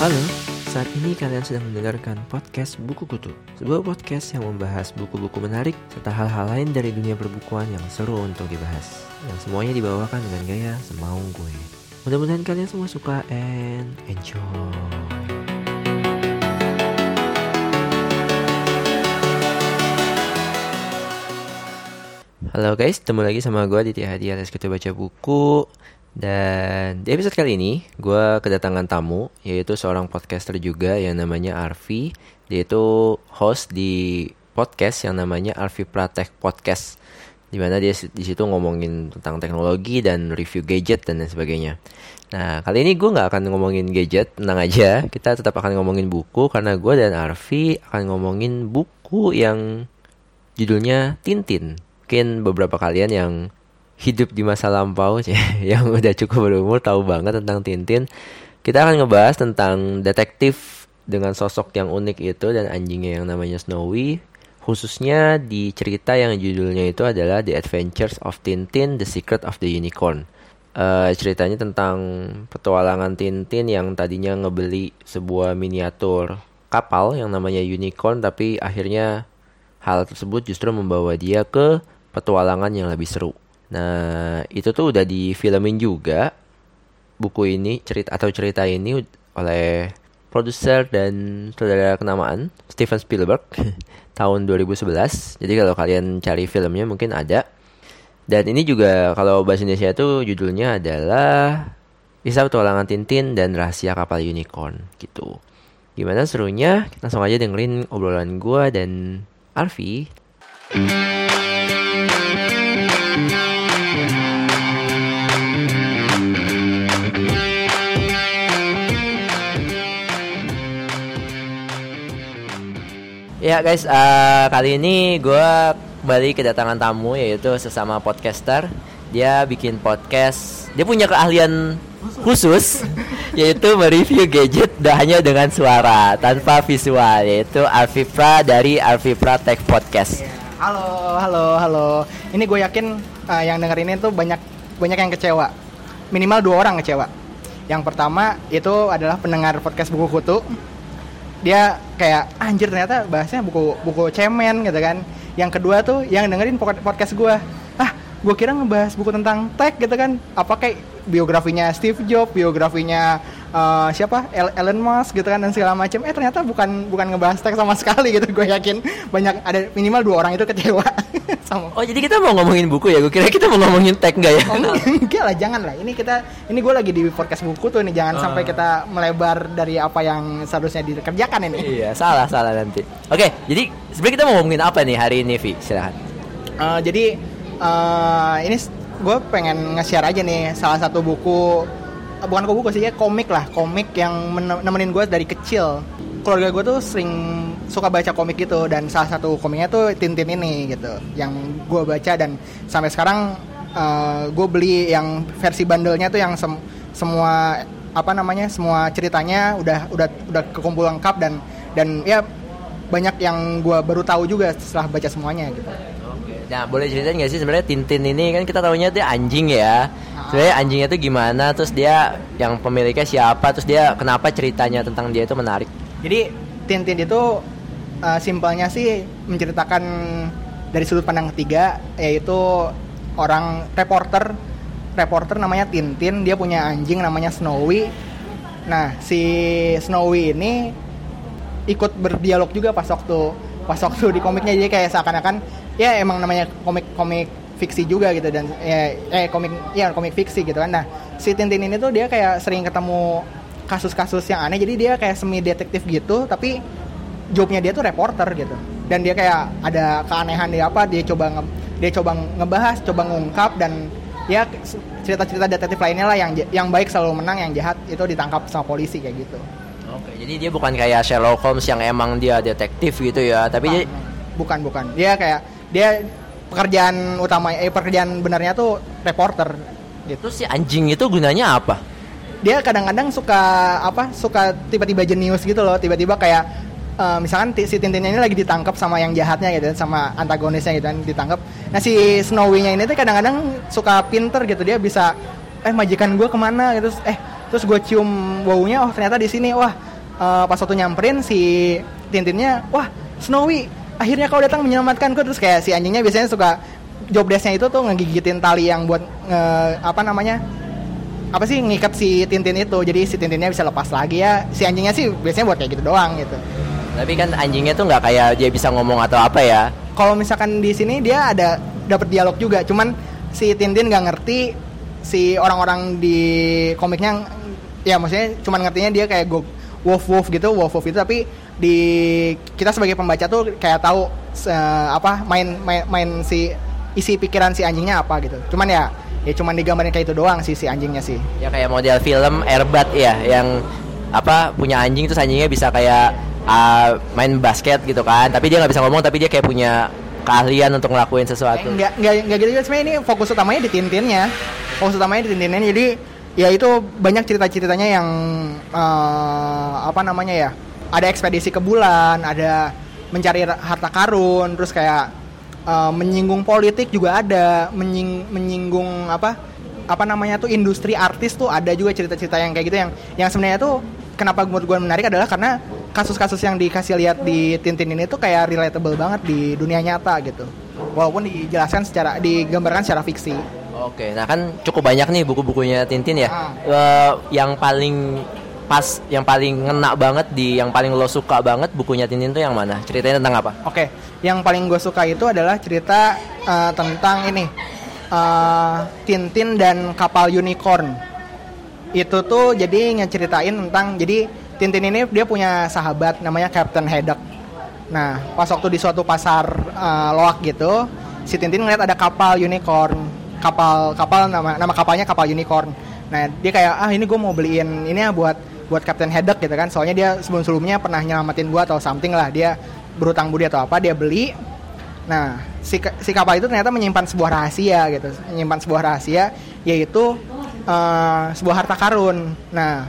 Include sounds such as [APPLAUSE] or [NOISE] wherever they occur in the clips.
Halo, saat ini kalian sedang mendengarkan podcast Buku Kutu Sebuah podcast yang membahas buku-buku menarik Serta hal-hal lain dari dunia perbukuan yang seru untuk dibahas Yang semuanya dibawakan dengan gaya semau gue. Mudah-mudahan kalian semua suka and enjoy. Halo guys, ketemu lagi sama gue di Hadi alias Kita Baca Buku Dan di episode kali ini gue kedatangan tamu Yaitu seorang podcaster juga yang namanya Arfi Dia itu host di podcast yang namanya Arfi Pratek Podcast Di mana dia di situ ngomongin tentang teknologi dan review gadget dan lain sebagainya. Nah kali ini gue gak akan ngomongin gadget, tenang aja. Kita tetap akan ngomongin buku Karena gue dan Arfi akan ngomongin buku yang judulnya Tintin. Mungkin beberapa kalian yang hidup di masa lampau [LAUGHS] yang udah cukup berumur tahu banget tentang Tintin. Kita akan ngebahas tentang detektif dengan sosok yang unik itu dan anjingnya yang namanya Snowy. Khususnya di cerita yang judulnya itu adalah The Adventures of Tintin: The Secret of the Unicorn. Uh, ceritanya tentang petualangan Tintin yang tadinya ngebeli sebuah miniatur kapal yang namanya Unicorn tapi akhirnya hal tersebut justru membawa dia ke petualangan yang lebih seru. Nah, itu tuh udah difilmin juga buku ini cerita atau cerita ini oleh produser dan saudara kenamaan Steven Spielberg [LAUGHS] tahun 2011. Jadi kalau kalian cari filmnya mungkin ada. Dan ini juga kalau bahasa Indonesia itu judulnya adalah Kisah Petualangan Tintin dan Rahasia Kapal Unicorn gitu. Gimana serunya? Langsung aja dengerin obrolan gue dan Arfi. Ya guys, uh, kali ini gue kembali kedatangan tamu yaitu sesama podcaster. Dia bikin podcast, dia punya keahlian khusus [LAUGHS] yaitu mereview gadget hanya dengan suara tanpa visual yaitu Arvipra dari Arvipra Tech Podcast. Halo, halo, halo. Ini gue yakin uh, yang dengerin ini tuh banyak banyak yang kecewa. Minimal dua orang kecewa. Yang pertama itu adalah pendengar podcast buku kutu dia kayak anjir ternyata bahasnya buku buku cemen gitu kan. Yang kedua tuh yang dengerin podcast gue ah gue kira ngebahas buku tentang tech gitu kan. Apa kayak biografinya Steve Jobs biografinya uh, siapa? Elon Musk gitu kan dan segala macam eh ternyata bukan bukan ngebahas tech sama sekali gitu gue yakin. Banyak ada minimal dua orang itu kecewa. [LAUGHS] Sama. Oh jadi kita mau ngomongin buku ya? Gue kira kita mau ngomongin tech enggak ya? Oh, enggak lah jangan lah. Ini kita ini gue lagi di podcast buku tuh nih. Jangan uh. sampai kita melebar dari apa yang seharusnya dikerjakan ini. Iya salah salah nanti. Oke jadi sebenarnya kita mau ngomongin apa nih hari ini Vi? Silahkan uh, jadi uh, ini gue pengen nge-share aja nih salah satu buku bukan kok buku sih ya komik lah komik yang nemenin gue dari kecil keluarga gue tuh sering suka baca komik gitu dan salah satu komiknya tuh Tintin ini gitu yang gue baca dan sampai sekarang uh, eh, gue beli yang versi bandelnya tuh yang sem semua apa namanya semua ceritanya udah udah udah kekumpul lengkap dan dan ya banyak yang gue baru tahu juga setelah baca semuanya gitu. Nah, boleh ceritain gak sih sebenarnya Tintin ini kan kita tahunya dia anjing ya. Sebenarnya anjingnya itu gimana? Terus dia yang pemiliknya siapa? Terus dia kenapa ceritanya tentang dia itu menarik? Jadi Tintin itu uh, simpelnya sih menceritakan dari sudut pandang ketiga yaitu orang reporter reporter namanya Tintin dia punya anjing namanya Snowy nah si Snowy ini ikut berdialog juga pas waktu pas waktu di komiknya jadi kayak seakan-akan ya emang namanya komik-komik fiksi juga gitu dan ya, eh komik ya komik fiksi gitu kan. Nah, si Tintin ini tuh dia kayak sering ketemu kasus-kasus yang aneh jadi dia kayak semi detektif gitu tapi jobnya dia tuh reporter gitu. Dan dia kayak ada keanehan dia apa dia coba nge, dia coba ngebahas, coba ngungkap dan ya cerita-cerita detektif lainnya lah yang yang baik selalu menang, yang jahat itu ditangkap sama polisi kayak gitu. Oke, jadi dia bukan kayak Sherlock Holmes yang emang dia detektif gitu ya, tapi bukan, dia bukan bukan. Dia kayak dia pekerjaan utama eh pekerjaan benarnya tuh reporter gitu. Si anjing itu gunanya apa? Dia kadang-kadang suka apa suka tiba-tiba jenius gitu loh tiba-tiba kayak uh, misalkan si Tintinnya ini lagi ditangkap sama yang jahatnya gitu sama antagonisnya gitu kan ditangkap. Nah si Snowy-nya ini tuh kadang-kadang suka pinter gitu dia bisa eh majikan gue ke mana? Gitu eh terus gue cium baunya oh ternyata di sini wah eh, pas waktu nyamperin si Tintinnya wah Snowy akhirnya kau datang menyelamatkanku. Terus kayak si anjingnya biasanya suka job desknya itu tuh ngegigitin tali yang buat nge- apa namanya apa sih ngikat si Tintin itu. Jadi si Tintinnya bisa lepas lagi ya. Si anjingnya sih biasanya buat kayak gitu doang gitu. Tapi kan anjingnya tuh nggak kayak dia bisa ngomong atau apa ya. kalau misalkan di sini dia ada dapat dialog juga. Cuman si Tintin nggak ngerti si orang-orang di komiknya. Ya maksudnya cuman ngertinya dia kayak go wolf wolf gitu wolf wolf itu tapi di kita sebagai pembaca tuh kayak tahu se- apa main, main main si isi pikiran si anjingnya apa gitu cuman ya ya cuman digambarin kayak itu doang sih si anjingnya sih Ya kayak model film Airbat ya yang apa punya anjing terus anjingnya bisa kayak ah, main basket gitu kan. Tapi dia nggak bisa ngomong tapi dia kayak punya keahlian untuk ngelakuin Eh, sesuatu. Enggak, enggak, enggak gitu juga sebenarnya ini fokus utamanya di Tintinnya. Fokus utamanya di Tintinnya. Jadi ya itu banyak cerita-ceritanya yang eh, apa namanya ya? Ada ekspedisi ke bulan, ada mencari harta karun, terus kayak eh, menyinggung politik juga ada, menying, menyinggung apa? Apa namanya tuh industri artis tuh ada juga cerita-cerita yang kayak gitu yang yang sebenarnya tuh kenapa menurut gue menarik adalah karena kasus-kasus yang dikasih lihat di Tintin ini tuh kayak relatable banget di dunia nyata gitu. Walaupun dijelaskan secara digambarkan secara fiksi. Oke, nah kan cukup banyak nih buku-bukunya Tintin ya. Ah. Eh, yang paling pas, yang paling ngena banget di, yang paling lo suka banget bukunya Tintin tuh yang mana? Ceritanya tentang apa? Oke, yang paling gue suka itu adalah cerita eh, tentang ini eh, Tintin dan kapal unicorn. Itu tuh jadi ngeceritain tentang jadi Tintin ini dia punya sahabat namanya Captain Haddock. Nah, pas waktu di suatu pasar eh, loak gitu, si Tintin ngeliat ada kapal unicorn, kapal kapal nama nama kapalnya kapal unicorn. Nah, dia kayak ah ini gue mau beliin ini ya buat buat Captain Haddock gitu kan. Soalnya dia sebelum sebelumnya pernah nyelamatin gue atau something lah. Dia berutang budi atau apa dia beli. Nah, si si kapal itu ternyata menyimpan sebuah rahasia gitu, menyimpan sebuah rahasia yaitu eh, sebuah harta karun. Nah,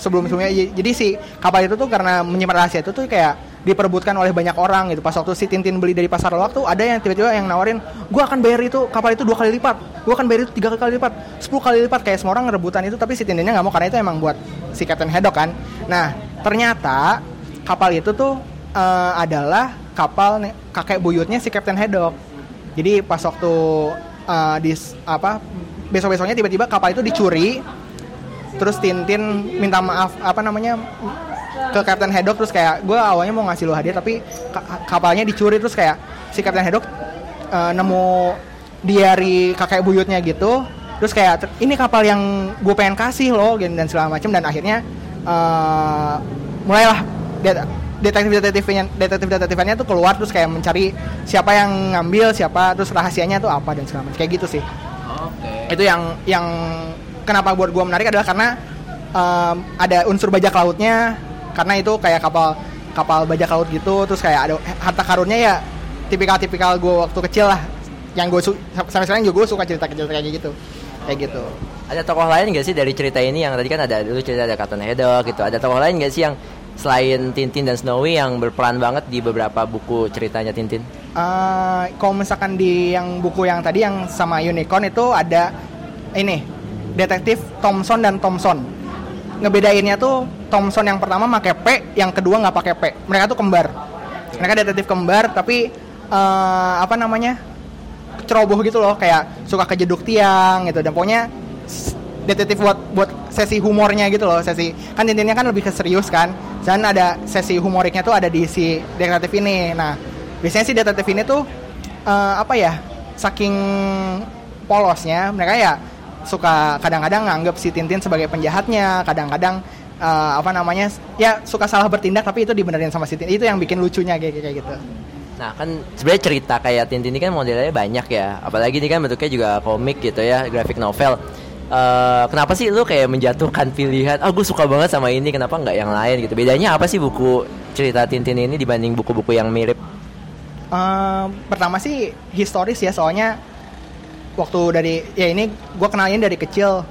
sebelum sebelumnya jadi si kapal itu tuh karena menyimpan rahasia itu tuh kayak diperebutkan oleh banyak orang gitu. Pas waktu si Tintin beli dari pasar loak tuh ada yang tiba-tiba yang nawarin gua akan bayar itu kapal itu dua kali lipat. Gua akan bayar itu tiga kali lipat sepuluh kali lipat. Kayak semua orang ngerebutan itu tapi si Tintinnya nggak mau karena itu emang buat si Captain Haddock kan. Nah ternyata kapal itu tuh eh, adalah kapal kakek buyutnya si Captain Haddock. Jadi pas waktu eh, di apa besok-besoknya tiba-tiba kapal itu dicuri terus Tintin minta maaf apa namanya ke Captain Haddock terus kayak gue awalnya mau ngasih lo hadiah tapi ka- kapalnya dicuri terus kayak si Captain Haddock eh, nemu diary kakek buyutnya gitu terus kayak "Ter- ini kapal yang gue pengen kasih lo dan segala macam dan akhirnya eh, mulailah det- detektif-detektifnya detektif-detektifnya tuh keluar terus kayak mencari siapa yang ngambil siapa terus rahasianya tuh apa dan segala macam kayak gitu sih Oke. itu yang yang kenapa buat gua menarik adalah karena em, ada unsur bajak lautnya karena itu kayak kapal kapal bajak laut gitu terus kayak ada harta karunnya ya tipikal-tipikal gua waktu kecil lah yang gue sampai sekarang juga gue suka cerita kecil kayak gitu kayak gitu Ada tokoh lain gak sih dari cerita ini yang tadi kan ada dulu cerita ada Captain Haddock gitu. Ada tokoh lain gak sih yang selain Tintin dan Snowy yang berperan banget di beberapa buku ceritanya Tintin? Eh, kalau misalkan di yang buku yang tadi yang sama unicorn itu ada ini detektif Thompson dan Thompson ngebedainnya tuh Thompson yang pertama pakai P yang kedua nggak pakai P. Mereka tuh kembar. Mereka detektif kembar tapi eh, apa namanya ceroboh gitu loh kayak suka kejeduk tiang gitu. Dan pokoknya detektif buat buat sesi humornya gitu loh sesi kan intinya kan lebih ke serius kan. Dan ada sesi humoriknya tuh ada di si detektif ini. Nah biasanya si detektif ini tuh eh, apa ya saking polosnya mereka ya suka kadang-kadang nganggap si Tintin sebagai penjahatnya kadang-kadang eh, apa namanya ya suka salah bertindak tapi itu dibenerin sama si Tintin itu yang bikin lucunya kayak kayak gitu Nah kan sebenarnya cerita kayak Tintin ini kan modelnya banyak ya. Apalagi ini kan bentuknya juga komik gitu ya, graphic novel. Eh, kenapa sih lu kayak menjatuhkan pilihan? Oh gue suka banget sama ini, kenapa nggak yang lain gitu? Bedanya apa sih buku cerita Tintin ini dibanding buku-buku yang mirip? Eh, pertama sih historis ya soalnya waktu dari ya ini gue kenalin dari kecil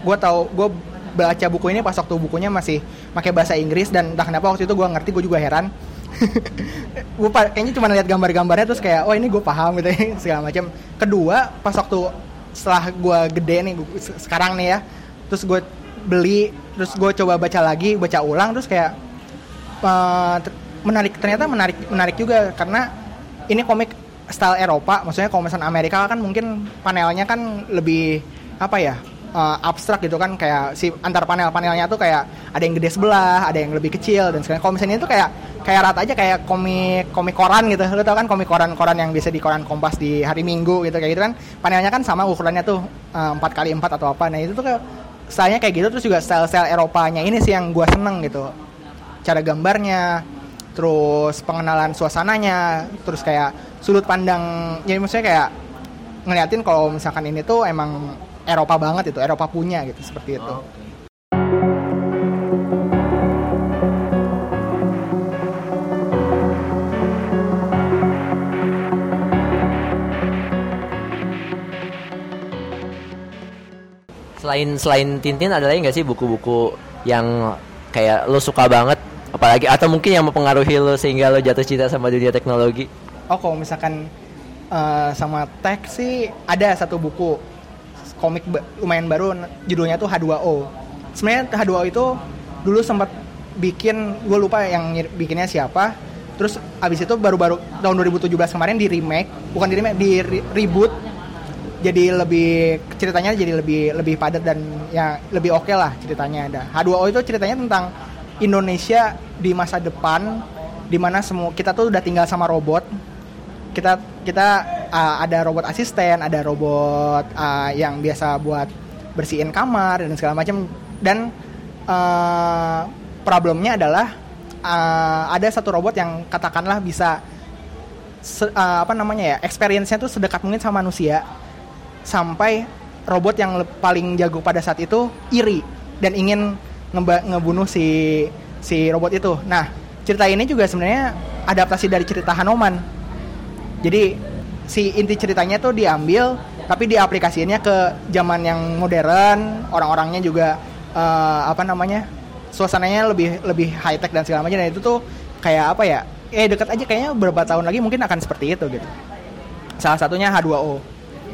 gue tahu gue baca buku ini pas waktu bukunya masih pakai bahasa Inggris dan entah kenapa waktu itu gue ngerti gue juga heran. [LAUGHS] Gue kayaknya cuma lihat gambar-gambarnya terus kayak oh ini gue paham gitu ya, [LAUGHS] segala macam. Kedua pas waktu setelah gue gede nih gua- se- sekarang nih ya terus gue beli terus gue coba baca lagi baca ulang terus kayak uh, menarik ternyata menarik menarik juga karena ini komik style Eropa maksudnya kalau misalnya Amerika kan mungkin panelnya kan lebih apa ya uh, abstrak gitu kan kayak si antar panel-panelnya tuh kayak ada yang gede sebelah, ada yang lebih kecil dan sekarang kalau misalnya itu kayak kayak rata aja kayak komik komik koran gitu. Lo tau kan komik koran-koran yang bisa di koran Kompas di hari Minggu gitu kayak gitu kan. Panelnya kan sama ukurannya tuh eh, empat kali empat atau apa. Nah, itu tuh kayak kayak gitu terus juga style-style Eropanya ini sih yang gua seneng gitu. Cara gambarnya, terus pengenalan suasananya, terus kayak sudut pandang jadi maksudnya kayak ngeliatin kalau misalkan ini tuh emang Eropa banget itu, Eropa punya gitu seperti itu. Oh, okay. Selain selain Tintin ada lagi nggak sih buku-buku yang kayak lo suka banget apalagi atau mungkin yang mempengaruhi lo sehingga lo jatuh cinta sama dunia teknologi? Oh, kalau misalkan uh, sama teks sih ada satu buku komik lumayan baru judulnya tuh H2O. Sebenarnya H2O itu dulu sempat bikin gue lupa yang bikinnya siapa. Terus abis itu baru-baru tahun 2017 kemarin di remake, bukan di remake, di re reboot. Jadi lebih ceritanya jadi lebih lebih padat dan ya lebih oke okay lah ceritanya ada. H2O itu ceritanya tentang Indonesia di masa depan di mana semua kita tuh udah tinggal sama robot kita kita uh, ada robot asisten, ada robot uh, yang biasa buat bersihin kamar dan segala macam. Dan uh, problemnya adalah uh, ada satu robot yang katakanlah bisa se, uh, apa namanya ya experience-nya tuh sedekat mungkin sama manusia. Sampai robot yang paling jago pada saat itu iri dan ingin ngebunuh si si robot itu. Nah cerita ini juga sebenarnya adaptasi dari cerita Hanoman jadi si inti ceritanya tuh diambil tapi diaplikasinya ke zaman yang modern, orang-orangnya juga uh, apa namanya? suasananya lebih lebih high tech dan segala macam dan itu tuh kayak apa ya? Eh dekat aja kayaknya beberapa tahun lagi mungkin akan seperti itu gitu. Salah satunya H2O.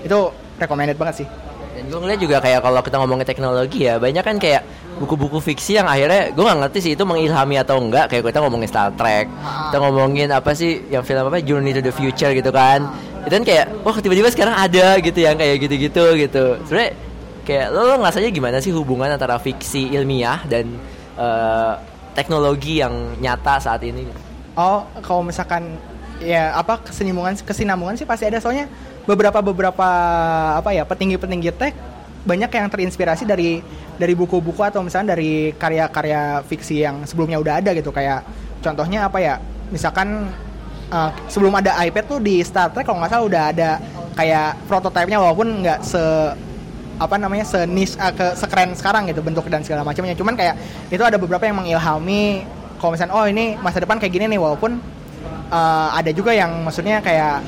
Itu recommended banget sih. Dan gue ngeliat juga kayak kalau kita ngomongin teknologi ya, banyak kan kayak buku-buku fiksi yang akhirnya gue nggak ngerti sih itu mengilhami atau enggak kayak kita ngomongin Star Trek kita ngomongin apa sih yang film apa Journey to the Future gitu kan kan kayak wah tiba-tiba sekarang ada gitu yang kayak gitu-gitu gitu. Sebenarnya kayak lo, lo ngerasanya gimana sih hubungan antara fiksi ilmiah dan uh, teknologi yang nyata saat ini? Oh kalau misalkan ya apa kesinambungan kesinambungan sih pasti ada. Soalnya beberapa beberapa apa ya petinggi petinggi tech banyak yang terinspirasi dari dari buku-buku atau misalnya dari karya-karya fiksi yang sebelumnya udah ada gitu. Kayak contohnya apa ya misalkan uh, sebelum ada iPad tuh di Star Trek kalau nggak salah udah ada kayak prototipenya walaupun nggak se apa namanya se niche uh, ke sekeren sekarang gitu bentuk dan segala macamnya. Cuman kayak itu ada beberapa yang mengilhami kalau misalnya oh ini masa depan kayak gini nih walaupun uh, ada juga yang maksudnya kayak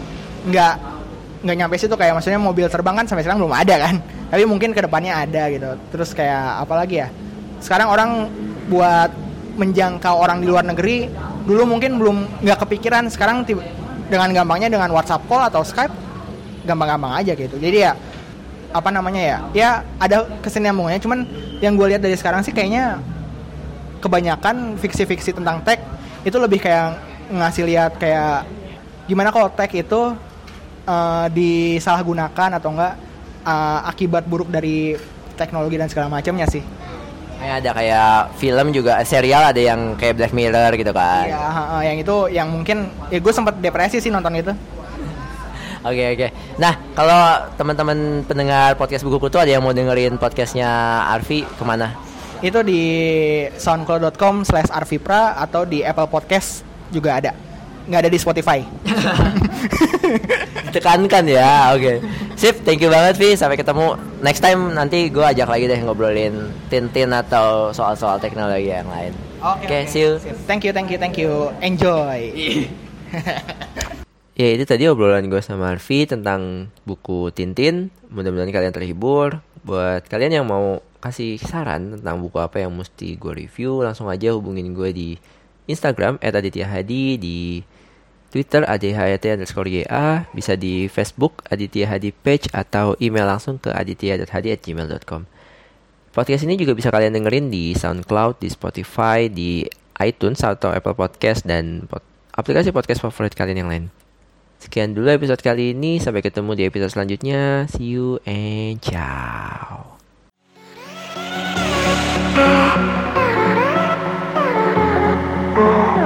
nggak nggak nyampe situ kayak maksudnya mobil terbang kan sampai sekarang belum ada kan. [LAUGHS] Tapi mungkin ke depannya ada gitu. Terus kayak apa lagi ya? Sekarang orang buat menjangkau orang di luar negeri dulu mungkin belum nggak kepikiran. Sekarang dengan gampangnya dengan WhatsApp call atau Skype gampang-gampang aja gitu. Jadi ya apa namanya ya ya ada kesinambungannya. Cuman yang gue lihat dari sekarang sih kayaknya kebanyakan fiksi-fiksi tentang tech itu lebih kayak ngasih lihat kayak gimana kalau tech itu uh, disalahgunakan atau enggak uh, akibat buruk dari teknologi dan segala macamnya sih. Kayak ada kayak film juga serial ada yang kayak Black Mirror gitu kan. Iya, uh, yang itu yang mungkin ya gue sempat depresi sih nonton itu. Oke okay, oke. Okay. Nah kalau teman-teman pendengar podcast buku kutu ada yang mau dengerin podcastnya Arfi ke mana? Itu di soundcloud.com/arvipra atau di Apple Podcast juga ada. Nggak ada di Spotify. [LAUGHS] Tekankan ya, oke. Okay. Sip, thank you banget Vi. Sampai ketemu next time nanti gue ajak lagi deh ngobrolin Tintin atau soal-soal teknologi yang lain. Oke, okay, okay, see you. Thank you, thank you, thank you. Enjoy. [LAUGHS] ya itu tadi obrolan gue sama Arfi tentang buku Tintin. Mudah-mudahan kalian terhibur. Buat kalian yang mau kasih saran tentang buku apa yang mesti gue review, langsung aja hubungin gue di Instagram @aditya_hadi di Twitter adhyat underscore ya, bisa di Facebook Aditya Hadi Page atau email langsung ke aditya.hadi@gmail.com. Podcast ini juga bisa kalian dengerin di SoundCloud, di Spotify, di iTunes atau Apple Podcast dan pod aplikasi podcast favorit kalian yang lain. Sekian dulu episode kali ini. Sampai ketemu di episode selanjutnya. See you and ciao. Thank